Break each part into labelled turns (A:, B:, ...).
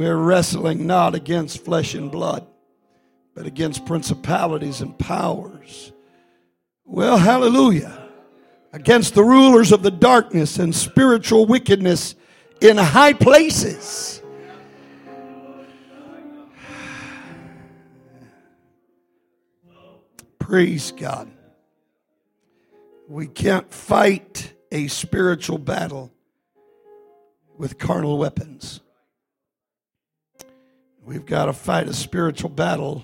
A: We're wrestling not against flesh and blood, but against principalities and powers. Well, hallelujah. Against the rulers of the darkness and spiritual wickedness in high places. Praise God. We can't fight a spiritual battle with carnal weapons. We've got to fight a spiritual battle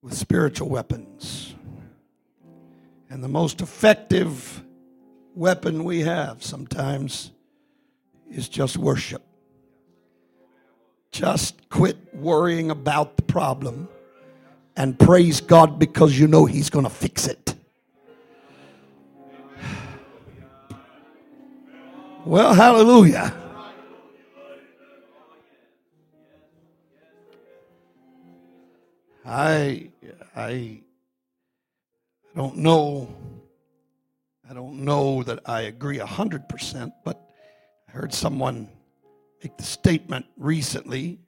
A: with spiritual weapons. And the most effective weapon we have sometimes is just worship. Just quit worrying about the problem and praise God because you know He's going to fix it. Well, hallelujah. I I don't know I don't know that I agree 100%, but I heard someone make the statement recently.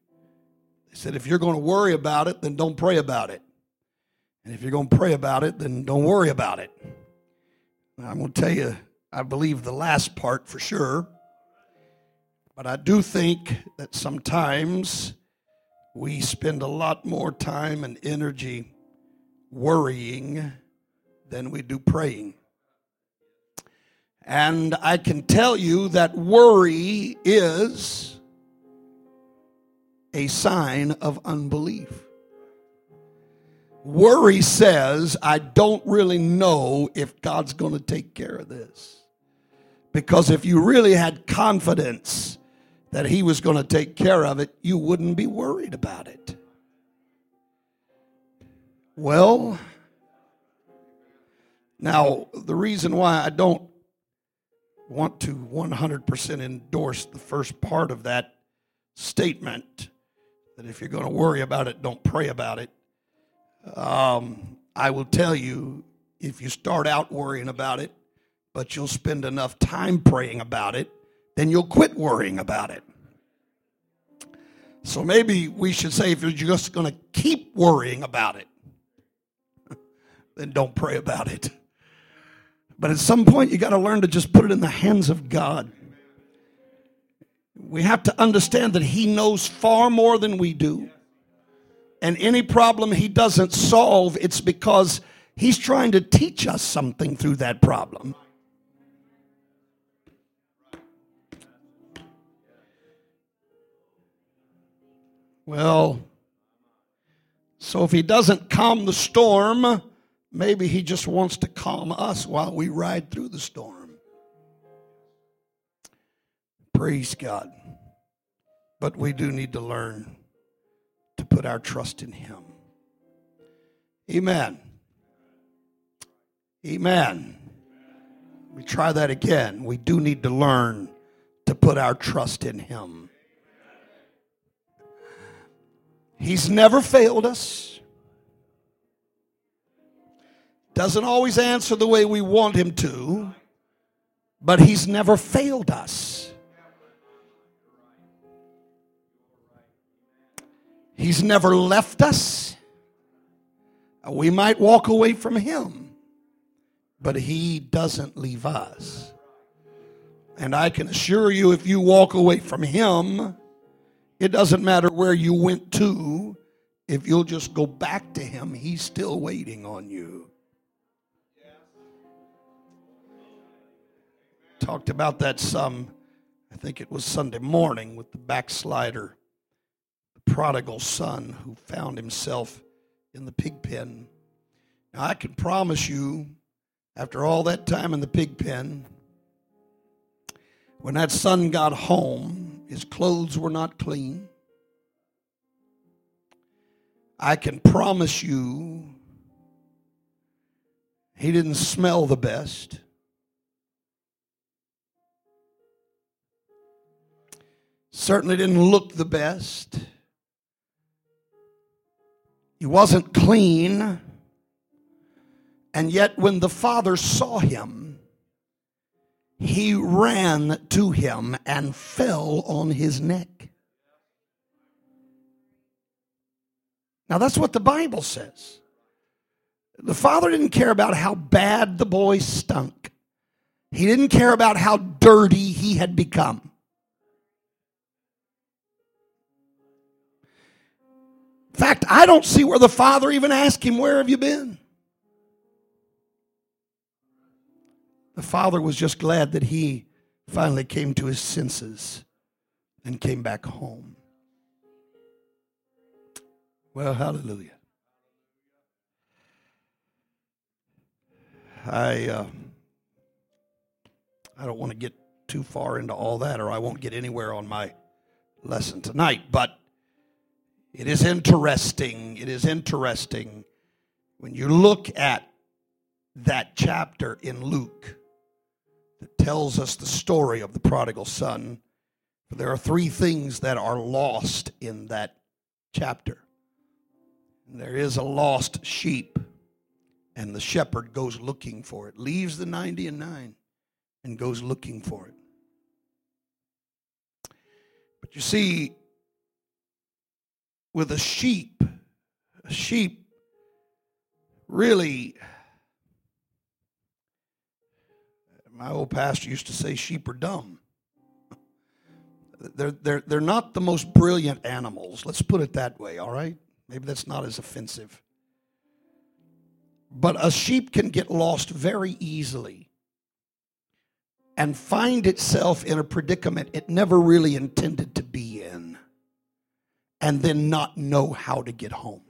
A: They said if you're going to worry about it, then don't pray about it. And if you're going to pray about it, then don't worry about it. I'm going to tell you, I believe the last part for sure. But I do think that sometimes we spend a lot more time and energy worrying than we do praying. And I can tell you that worry is a sign of unbelief. Worry says, I don't really know if God's going to take care of this. Because if you really had confidence that He was going to take care of it, you wouldn't be worried about it. Well, now, the reason why I don't want to 100% endorse the first part of that statement that if you're going to worry about it, don't pray about it. Um, I will tell you if you start out worrying about it, but you'll spend enough time praying about it, then you'll quit worrying about it. So maybe we should say if you're just going to keep worrying about it, then don't pray about it. But at some point, you got to learn to just put it in the hands of God. We have to understand that He knows far more than we do. And any problem He doesn't solve, it's because He's trying to teach us something through that problem. Well, so if he doesn't calm the storm, maybe he just wants to calm us while we ride through the storm. Praise God. But we do need to learn to put our trust in him. Amen. Amen. We try that again. We do need to learn to put our trust in him. He's never failed us. Doesn't always answer the way we want him to, but he's never failed us. He's never left us. We might walk away from him, but he doesn't leave us. And I can assure you, if you walk away from him, it doesn't matter where you went to, if you'll just go back to Him, He's still waiting on you. Talked about that some, I think it was Sunday morning with the backslider, the prodigal son who found himself in the pig pen. Now, I can promise you, after all that time in the pig pen, when that son got home, his clothes were not clean. I can promise you he didn't smell the best. Certainly didn't look the best. He wasn't clean. And yet, when the father saw him, he ran to him and fell on his neck. Now, that's what the Bible says. The father didn't care about how bad the boy stunk, he didn't care about how dirty he had become. In fact, I don't see where the father even asked him, Where have you been? The father was just glad that he finally came to his senses and came back home. Well, hallelujah. I uh, I don't want to get too far into all that, or I won't get anywhere on my lesson tonight. But it is interesting. It is interesting when you look at that chapter in Luke that tells us the story of the prodigal son. For There are three things that are lost in that chapter. There is a lost sheep, and the shepherd goes looking for it, leaves the 90 and 9 and goes looking for it. But you see, with a sheep, a sheep really, my old pastor used to say sheep are dumb. They're, they're, they're not the most brilliant animals. Let's put it that way, all right? Maybe that's not as offensive. But a sheep can get lost very easily and find itself in a predicament it never really intended to be in, and then not know how to get home.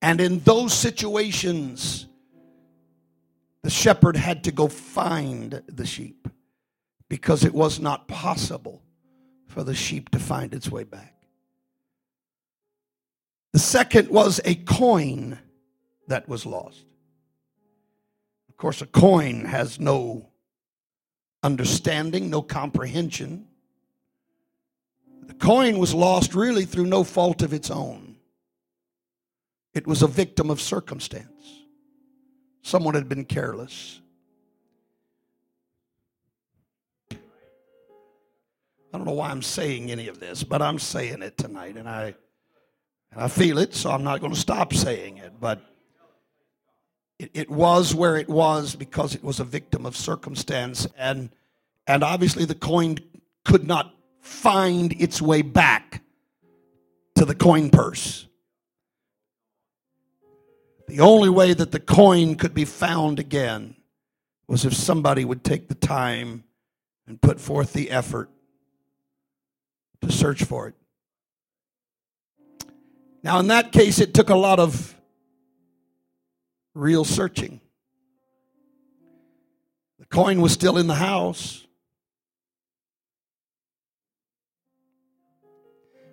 A: And in those situations, the shepherd had to go find the sheep because it was not possible for the sheep to find its way back. The second was a coin that was lost. Of course, a coin has no understanding, no comprehension. The coin was lost really through no fault of its own. It was a victim of circumstance. Someone had been careless. I don't know why I'm saying any of this, but I'm saying it tonight, and I and I feel it, so I'm not going to stop saying it. But it, it was where it was because it was a victim of circumstance, and and obviously the coin could not find its way back to the coin purse. The only way that the coin could be found again was if somebody would take the time and put forth the effort to search for it. Now, in that case, it took a lot of real searching. The coin was still in the house.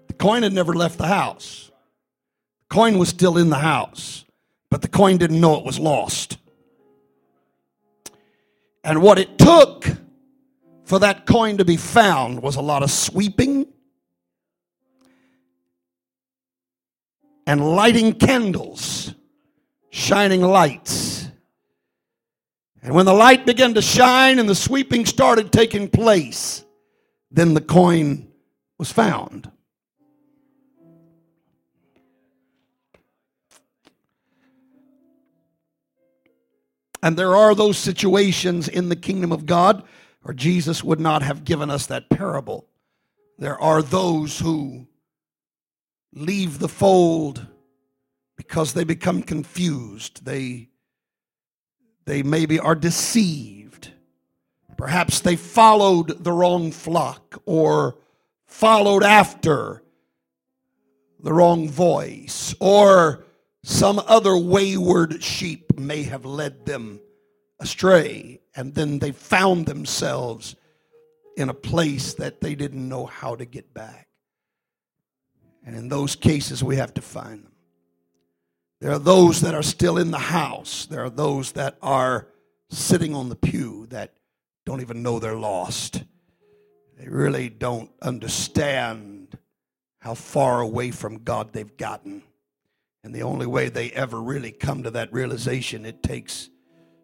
A: The coin had never left the house. The coin was still in the house, but the coin didn't know it was lost. And what it took for that coin to be found was a lot of sweeping and lighting candles, shining lights. And when the light began to shine and the sweeping started taking place, then the coin was found. And there are those situations in the kingdom of God, or Jesus would not have given us that parable. There are those who leave the fold because they become confused. They, they maybe are deceived. Perhaps they followed the wrong flock or followed after the wrong voice or some other wayward sheep may have led them astray and then they found themselves in a place that they didn't know how to get back. And in those cases, we have to find them. There are those that are still in the house. There are those that are sitting on the pew that don't even know they're lost. They really don't understand how far away from God they've gotten. And the only way they ever really come to that realization, it takes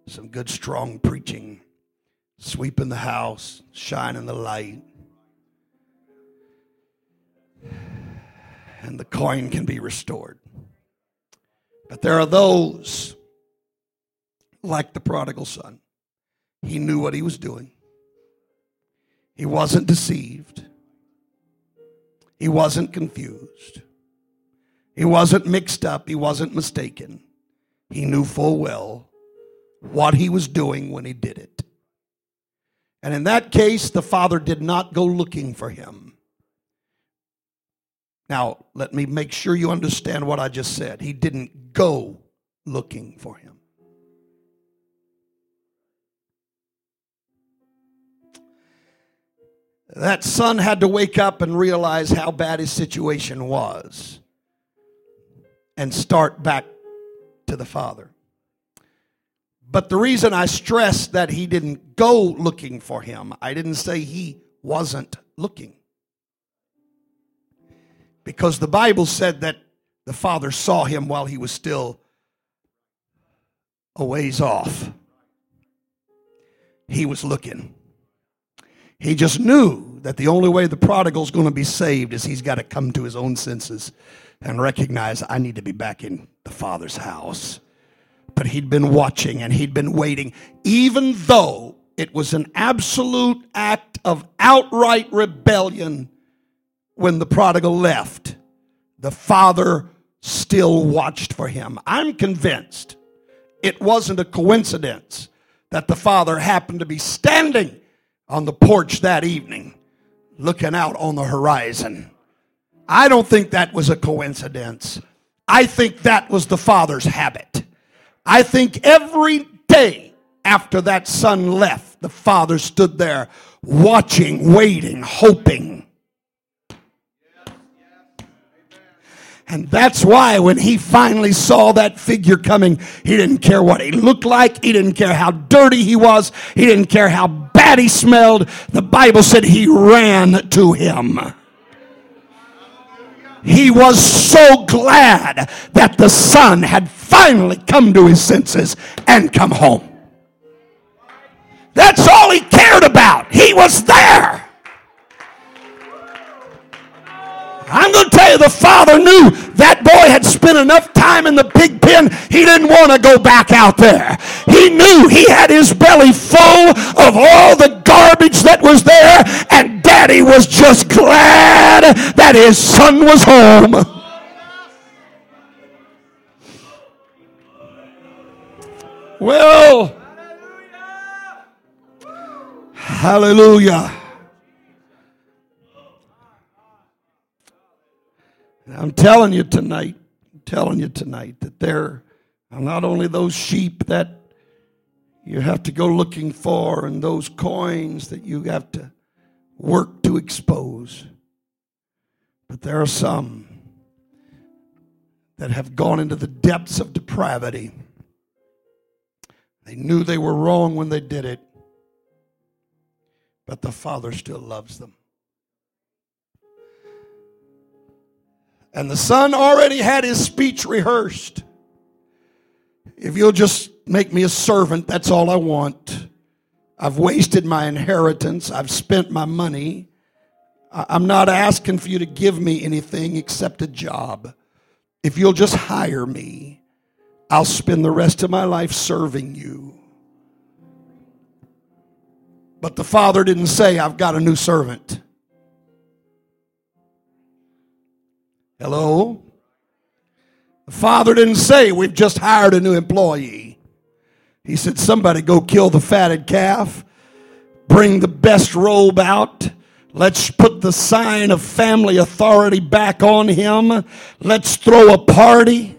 A: some good, strong preaching, sweeping the house, shining the light, and the coin can be restored. But there are those like the prodigal son. He knew what he was doing. He wasn't deceived. He wasn't confused. He wasn't mixed up. He wasn't mistaken. He knew full well what he was doing when he did it. And in that case, the father did not go looking for him. Now, let me make sure you understand what I just said. He didn't go looking for him. That son had to wake up and realize how bad his situation was and start back to the father. But the reason I stress that he didn't go looking for him, I didn't say he wasn't looking. Because the Bible said that the father saw him while he was still a ways off. He was looking. He just knew that the only way the prodigal's going to be saved is he's got to come to his own senses and recognize I need to be back in the Father's house. But he'd been watching and he'd been waiting, even though it was an absolute act of outright rebellion when the prodigal left. The Father still watched for him. I'm convinced it wasn't a coincidence that the Father happened to be standing on the porch that evening, looking out on the horizon. I don't think that was a coincidence. I think that was the father's habit. I think every day after that son left, the father stood there watching, waiting, hoping And that's why when he finally saw that figure coming, he didn't care what he looked like. He didn't care how dirty he was. He didn't care how bad he smelled. The Bible said he ran to him. He was so glad that the son had finally come to his senses and come home. That's all he cared about. He was there. I'm going to tell you, the father knew that boy had spent enough time in the pig pen, he didn't want to go back out there. He knew he had his belly full of all the garbage that was there, and daddy was just glad that his son was home. Well, hallelujah. I'm telling you tonight, I'm telling you tonight that there are not only those sheep that you have to go looking for and those coins that you have to work to expose, but there are some that have gone into the depths of depravity. They knew they were wrong when they did it, but the Father still loves them. And the son already had his speech rehearsed. If you'll just make me a servant, that's all I want. I've wasted my inheritance, I've spent my money. I'm not asking for you to give me anything except a job. If you'll just hire me, I'll spend the rest of my life serving you. But the father didn't say, I've got a new servant. Hello? The father didn't say, We've just hired a new employee. He said, Somebody go kill the fatted calf, bring the best robe out. Let's put the sign of family authority back on him. Let's throw a party.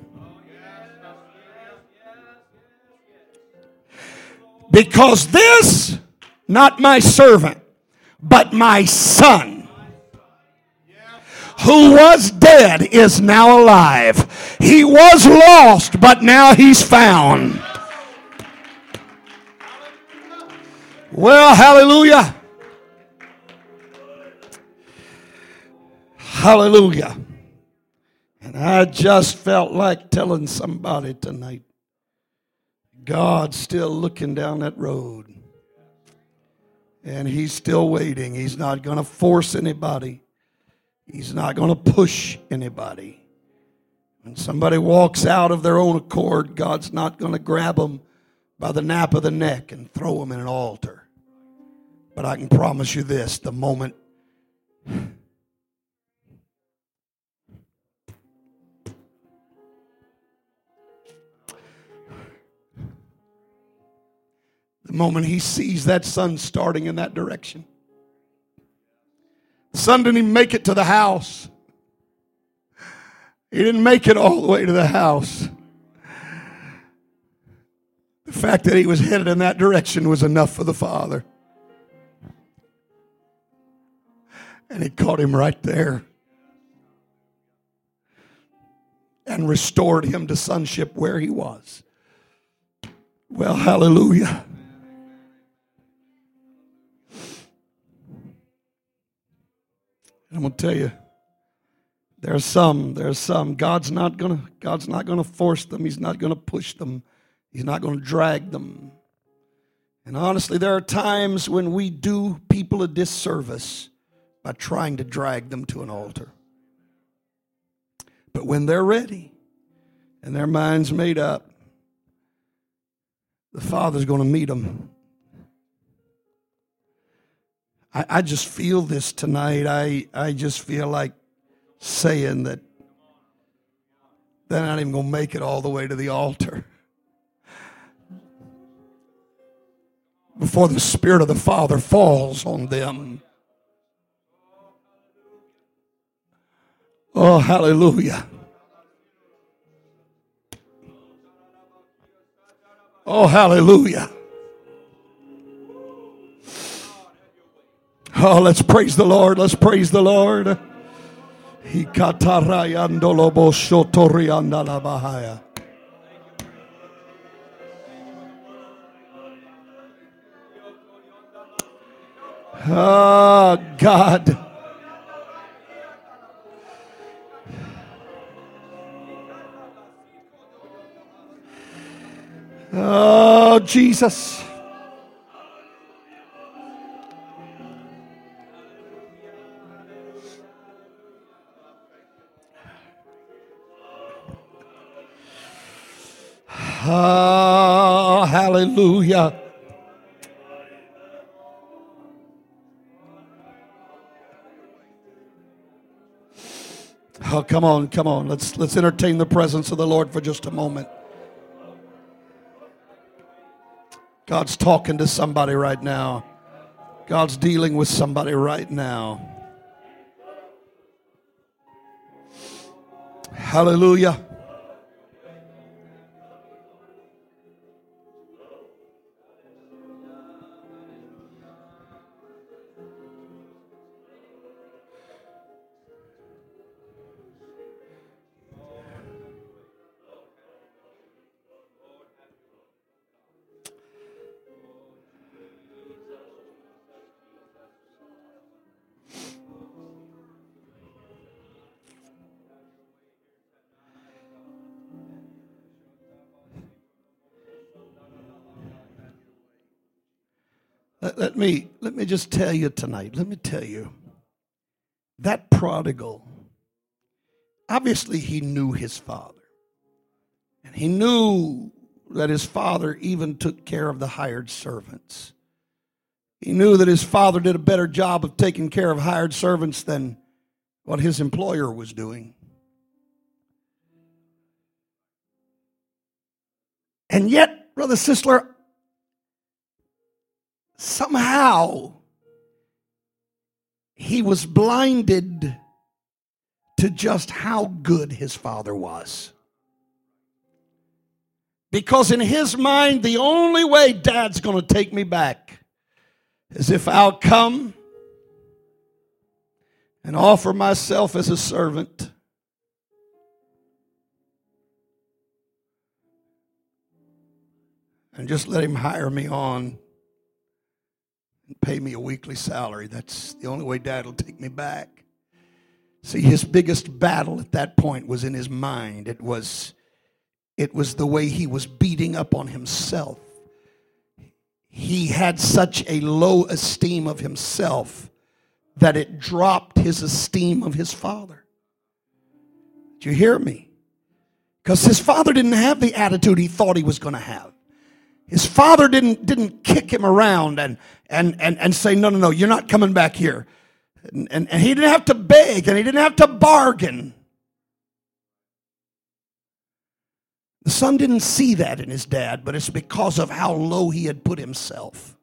A: Because this, not my servant, but my son who was dead is now alive. He was lost, but now he's found. Well, hallelujah. Hallelujah. And I just felt like telling somebody tonight God's still looking down that road. And He's still waiting. He's not going to force anybody. He's not going to push anybody. When somebody walks out of their own accord, God's not going to grab them by the nape of the neck and throw them in an altar. But I can promise you this the moment the moment he sees that son starting in that direction. The son didn't even make it to the house. He didn't make it all the way to the house. The fact that he was headed in that direction was enough for the father. And he caught him right there and restored him to sonship where he was. Well, hallelujah. I'm going to tell you, there's some, there's some. God's not gonna, God's not gonna force them. He's not gonna push them. He's not gonna drag them. And honestly, there are times when we do people a disservice by trying to drag them to an altar. But when they're ready and their mind's made up, the Father's going to meet them. I, I just feel this tonight. I, I just feel like saying that they're not even going to make it all the way to the altar. Before the Spirit of the Father falls on them. Oh, hallelujah. Oh, hallelujah. Oh, let's praise the Lord. Let's praise the Lord. Oh, God. Oh, Jesus. Oh, hallelujah. Oh, come on, come on. Let's let's entertain the presence of the Lord for just a moment. God's talking to somebody right now. God's dealing with somebody right now. Hallelujah. Just tell you tonight, let me tell you, that prodigal, obviously he knew his father. And he knew that his father even took care of the hired servants. He knew that his father did a better job of taking care of hired servants than what his employer was doing. And yet, Brother Sisler, somehow he was blinded to just how good his father was. Because in his mind, the only way dad's going to take me back is if I'll come and offer myself as a servant. And just let him hire me on pay me a weekly salary. That's the only way dad will take me back. See, his biggest battle at that point was in his mind. It was, it was the way he was beating up on himself. He had such a low esteem of himself that it dropped his esteem of his father. Do you hear me? Because his father didn't have the attitude he thought he was going to have. His father didn't, didn't kick him around and, and, and, and say, No, no, no, you're not coming back here. And, and, and he didn't have to beg and he didn't have to bargain. The son didn't see that in his dad, but it's because of how low he had put himself.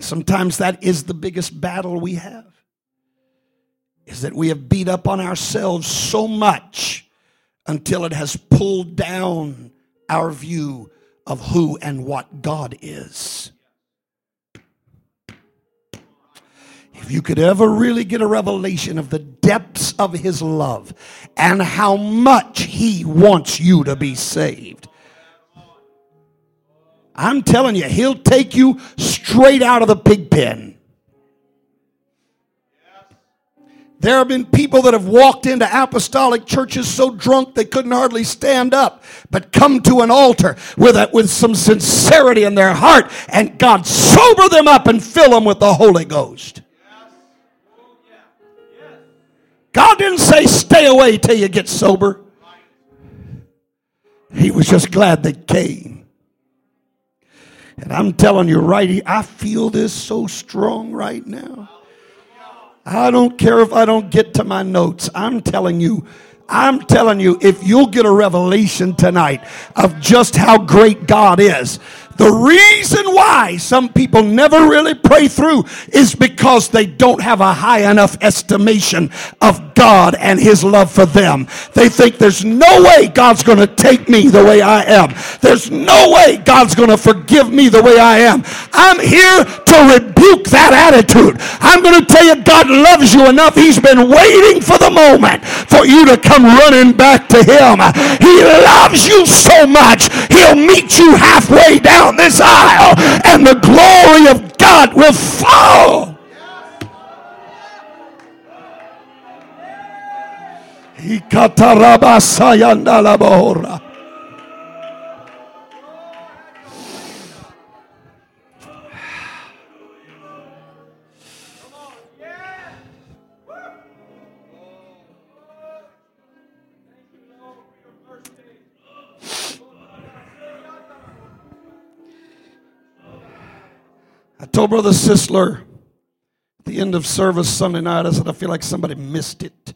A: Sometimes that is the biggest battle we have. Is that we have beat up on ourselves so much until it has pulled down our view of who and what God is. If you could ever really get a revelation of the depths of his love and how much he wants you to be saved. I'm telling you, he'll take you straight out of the pig pen. There have been people that have walked into apostolic churches so drunk they couldn't hardly stand up, but come to an altar with, a, with some sincerity in their heart, and God sober them up and fill them with the Holy Ghost. God didn't say stay away till you get sober. He was just glad they came. And I'm telling you, right, I feel this so strong right now. I don't care if I don't get to my notes. I'm telling you, I'm telling you, if you'll get a revelation tonight of just how great God is, the reason why some people never really pray through is because they don't have a high enough estimation of God and His love for them. They think there's no way God's going to take me the way I am. There's no way God's going to forgive me the way I am. I'm here to rebuke that attitude. I'm going to tell you God loves you enough. He's been waiting for the moment for you to come running back to Him. He loves you so much, He'll meet you halfway down this aisle and the glory of God will fall. I told Brother Sisler at the end of service Sunday night, I said, I feel like somebody missed it.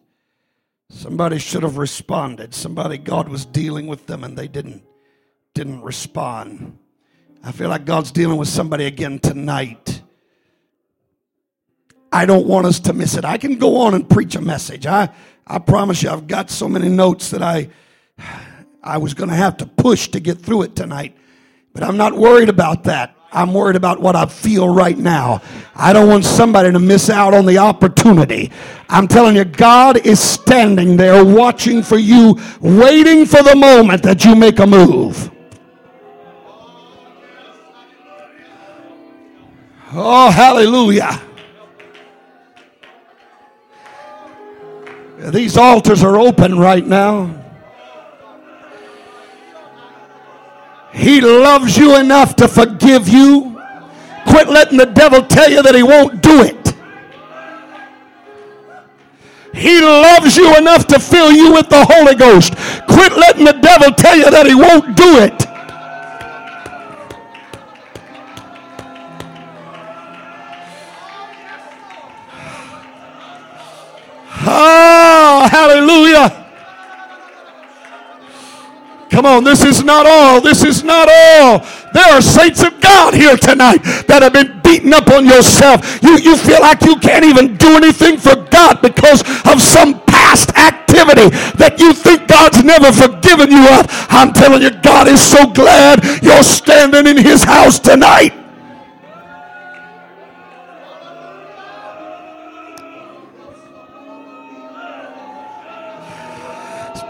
A: Somebody should have responded. Somebody, God was dealing with them and they didn't, didn't respond. I feel like God's dealing with somebody again tonight. I don't want us to miss it. I can go on and preach a message. I, I promise you, I've got so many notes that I, I was going to have to push to get through it tonight. But I'm not worried about that. I'm worried about what I feel right now. I don't want somebody to miss out on the opportunity. I'm telling you, God is standing there watching for you, waiting for the moment that you make a move. Oh, hallelujah. These altars are open right now. He loves you enough to forgive you. Quit letting the devil tell you that he won't do it. He loves you enough to fill you with the Holy Ghost. Quit letting the devil tell you that he won't do it. Oh, hallelujah. Come on, this is not all. This is not all. There are saints of God here tonight that have been beaten up on yourself. You, you feel like you can't even do anything for God because of some past activity that you think God's never forgiven you of. I'm telling you, God is so glad you're standing in his house tonight.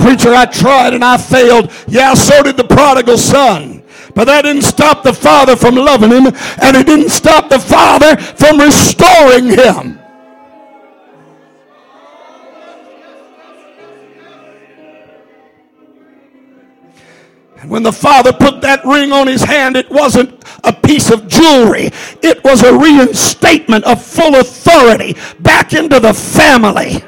A: Preacher, I tried and I failed. Yeah, so did the prodigal son. But that didn't stop the father from loving him, and it didn't stop the father from restoring him. And when the father put that ring on his hand, it wasn't a piece of jewelry. It was a reinstatement of full authority back into the family.